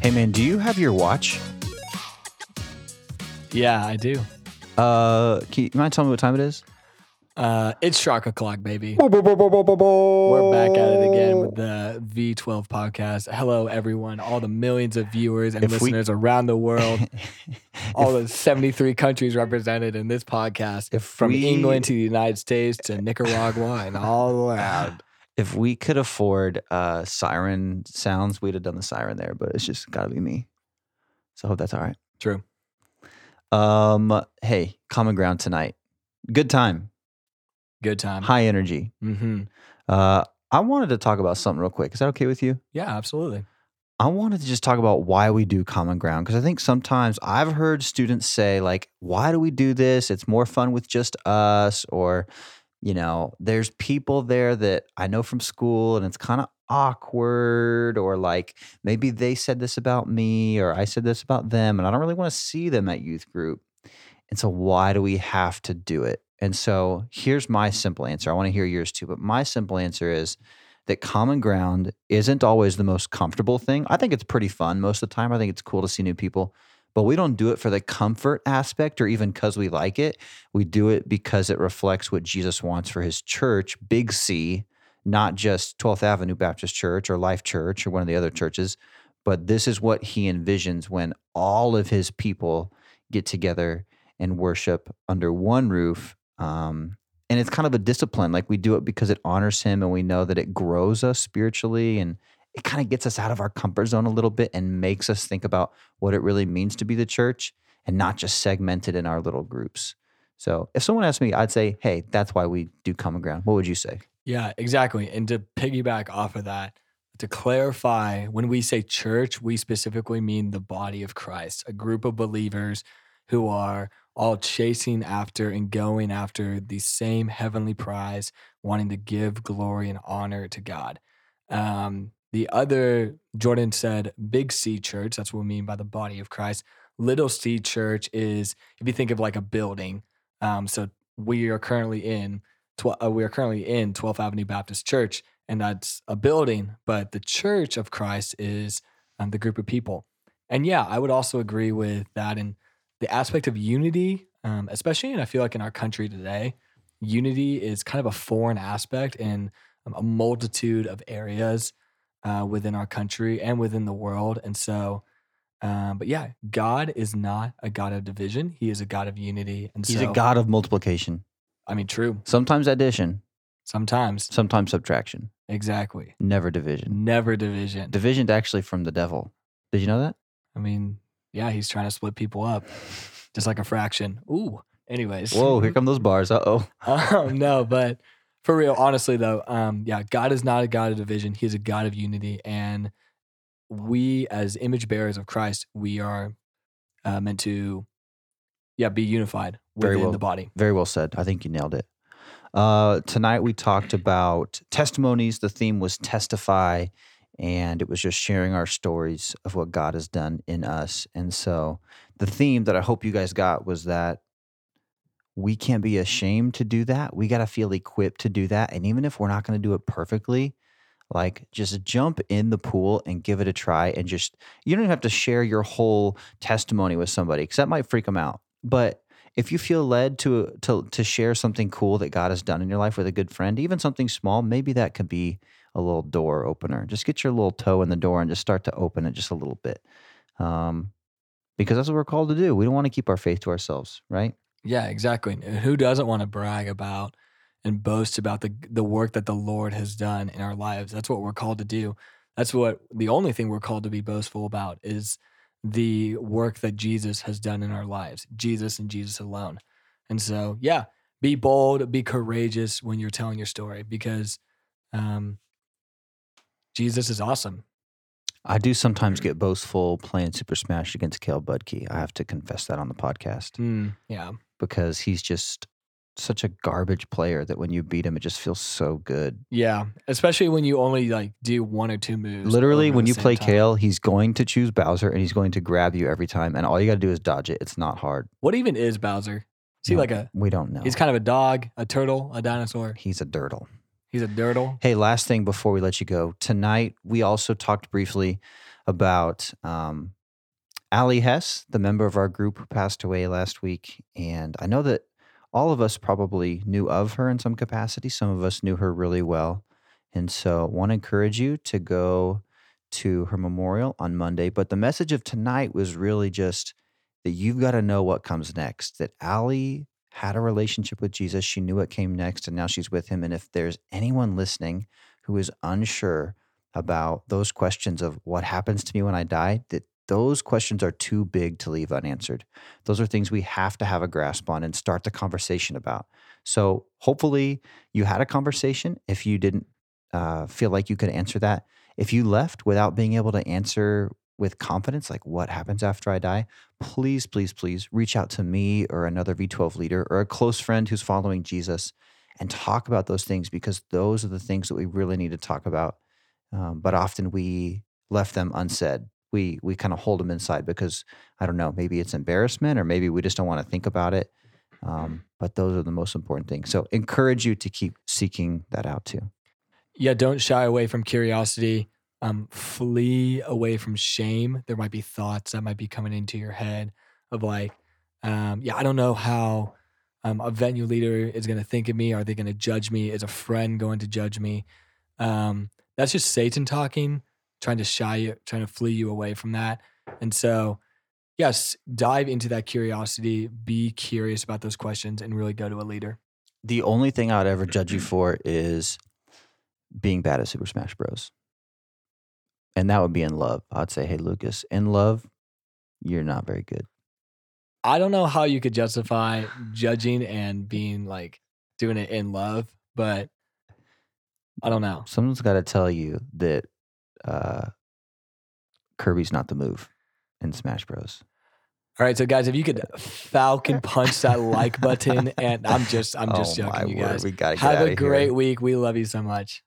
Hey man, do you have your watch? Yeah, I do. Uh, can you, you mind telling me what time it is? Uh, it's Shark O'Clock, baby. We're back at it again with the V12 podcast. Hello, everyone, all the millions of viewers and If we- listeners around the world, all the 73 countries represented in this podcast, If from we- England to the United States to Nicaragua and all around. If we could afford uh siren sounds, we'd have done the siren there, but it's just gotta be me. So I hope that's all right. True. Um, hey, common ground tonight. Good time, Good time. high energy. hmm Uh, I wanted to talk about something real quick. Is that okay with you? Yeah, absolutely. I wanted to just talk about why we do common ground because I think sometimes I've heard students say, like, why do we do this? It's more fun with just us. Or, you know, there's people there that I know from school and it's kind of awkward. Or, like, maybe they said this about me or I said this about them and I don't really want to see them at youth group. And so, why do we have to do it? And so, here's my simple answer. I want to hear yours too. But my simple answer is, that common ground isn't always the most comfortable thing. I think it's pretty fun most of the time. I think it's cool to see new people, but we don't do it for the comfort aspect or even because we like it. We do it because it reflects what Jesus wants for his church, big C, not just 12th Avenue Baptist Church or Life Church or one of the other churches, but this is what he envisions when all of his people get together and worship under one roof. Um, and it's kind of a discipline like we do it because it honors him and we know that it grows us spiritually and it kind of gets us out of our comfort zone a little bit and makes us think about what it really means to be the church and not just segmented in our little groups. So if someone asked me i'd say hey that's why we do common ground. What would you say? Yeah, exactly. And to piggyback off of that, to clarify, when we say church, we specifically mean the body of Christ, a group of believers who are all chasing after and going after the same heavenly prize, wanting to give glory and honor to God. Um, the other, Jordan said, big C church, that's what we mean by the body of Christ. Little C church is, if you think of like a building, um, so we are currently in uh, we are currently in 12th Avenue Baptist Church, and that's a building, but the Church of Christ is um, the group of people. And yeah, I would also agree with that. And the aspect of unity, um, especially, and I feel like in our country today, unity is kind of a foreign aspect in um, a multitude of areas uh, within our country and within the world. And so, um, but yeah, God is not a God of division. He is a God of unity. And he's so, a god of multiplication I mean, true. sometimes addition Sometimes. sometimes subtraction Exactly. never division Never division. division's actually from the devil did you know that I mean, yeah, he's trying to split people up just like a fraction. Ooh. Anyways. whoa here come those bars uh-oh um, no, but for real, honestly though, um, yeah, God is not a God of division. He is a God of unity. And we as image bearers of Christ, we are uh, meant to yeah, be unified Very within well. the body. Very well said. I think you nailed it. Uh, tonight we talked about testimonies. The theme was testify, and it was just sharing our stories of what God has done in us. And so the theme that I hope you guys got was that we can't be ashamed to do that. We got to feel equipped to do that. And even if we're not going to do it perfectly, like just jump in the pool and give it a try and just you don't have to share your whole testimony with somebody because that might freak them out but if you feel led to to to share something cool that God has done in your life with a good friend, even something small, maybe that could be a little door opener. Just get your little toe in the door and just start to open it just a little bit, um, because that's what we're called to do. We don't want to keep our faith to ourselves, right? Yeah, exactly. Who doesn't want to brag about and boast about the the work that the Lord has done in our lives? That's what we're called to do. That's what the only thing we're called to be boastful about is the work that Jesus has done in our lives. Jesus and Jesus alone. And so, yeah, be bold, be courageous when you're telling your story because um, Jesus is awesome. I do sometimes get boastful playing Super Smash against Kale Budke. I have to confess that on the podcast Mm, yeah. because he's just such a garbage player that when you beat him, it just feels so good. Yeah, especially when you only like do one or two moves. Literally, when you play time. Kale, he's going to choose Bowser and he's going to grab you every time. And all you got to do is dodge it. It's not hard. what even is Bowser? Is he No, like a? We don't know. He's kind of a dog, a turtle, a dinosaur. he's a dirtle. He's a dirtle. Hey, last thing before we let you go. Tonight, we also talked briefly about um, Allie Hess, the member of our group who passed away last week. And I know that all of us probably knew of her in some capacity. Some of us knew her really well. And so, I want to encourage you to go to her memorial on Monday. But the message of tonight was really just that you've got to know what comes next. That Allie had a relationship with Jesus. She knew what came next, and now she's with him. And if there's anyone listening who is unsure about those questions of what happens to me when I die, that those questions are too big to leave unanswered. Those are things we have to have a grasp on and start the conversation about. So hopefully you had a conversation. If you didn't uh, feel like you could answer that, if you left without being able to answer with confidence, like what happens after I die, please, please, please reach out to me or another V12 leader or a close friend who's following Jesus and talk about those things because those are the things that we really need to talk about. Um, but often we left them unsaid. We we kind of hold them inside because I don't know, maybe it's embarrassment or maybe we just don't want to think about it. Um, but those are the most important things. So encourage you to keep seeking that out too. Yeah, don't shy away from curiosity. Um, flee away from shame. There might be thoughts that might be coming into your head of like, um, yeah, I don't know how um, a venue leader is going to think of me. Are they going to judge me? Is a friend going to judge me? Um, that's just Satan talking, trying to shy you, trying to flee you away from that. And so, yes, dive into that curiosity. Be curious about those questions, and really go to a leader. The only thing I would ever judge you for is being bad at Super Smash Bros. And that would be in love. I'd say, hey, Lucas, in love, you're not very good. I don't know how you could justify judging and being like doing it in love, but I don't know. Someone's got to tell you that uh, Kirby's not the move in Smash Bros. All right, so guys, if you could falcon punch that like button, and I'm just, I'm just Oh, joking, you word, guys. We got to get Have a great here. week. We love you so much.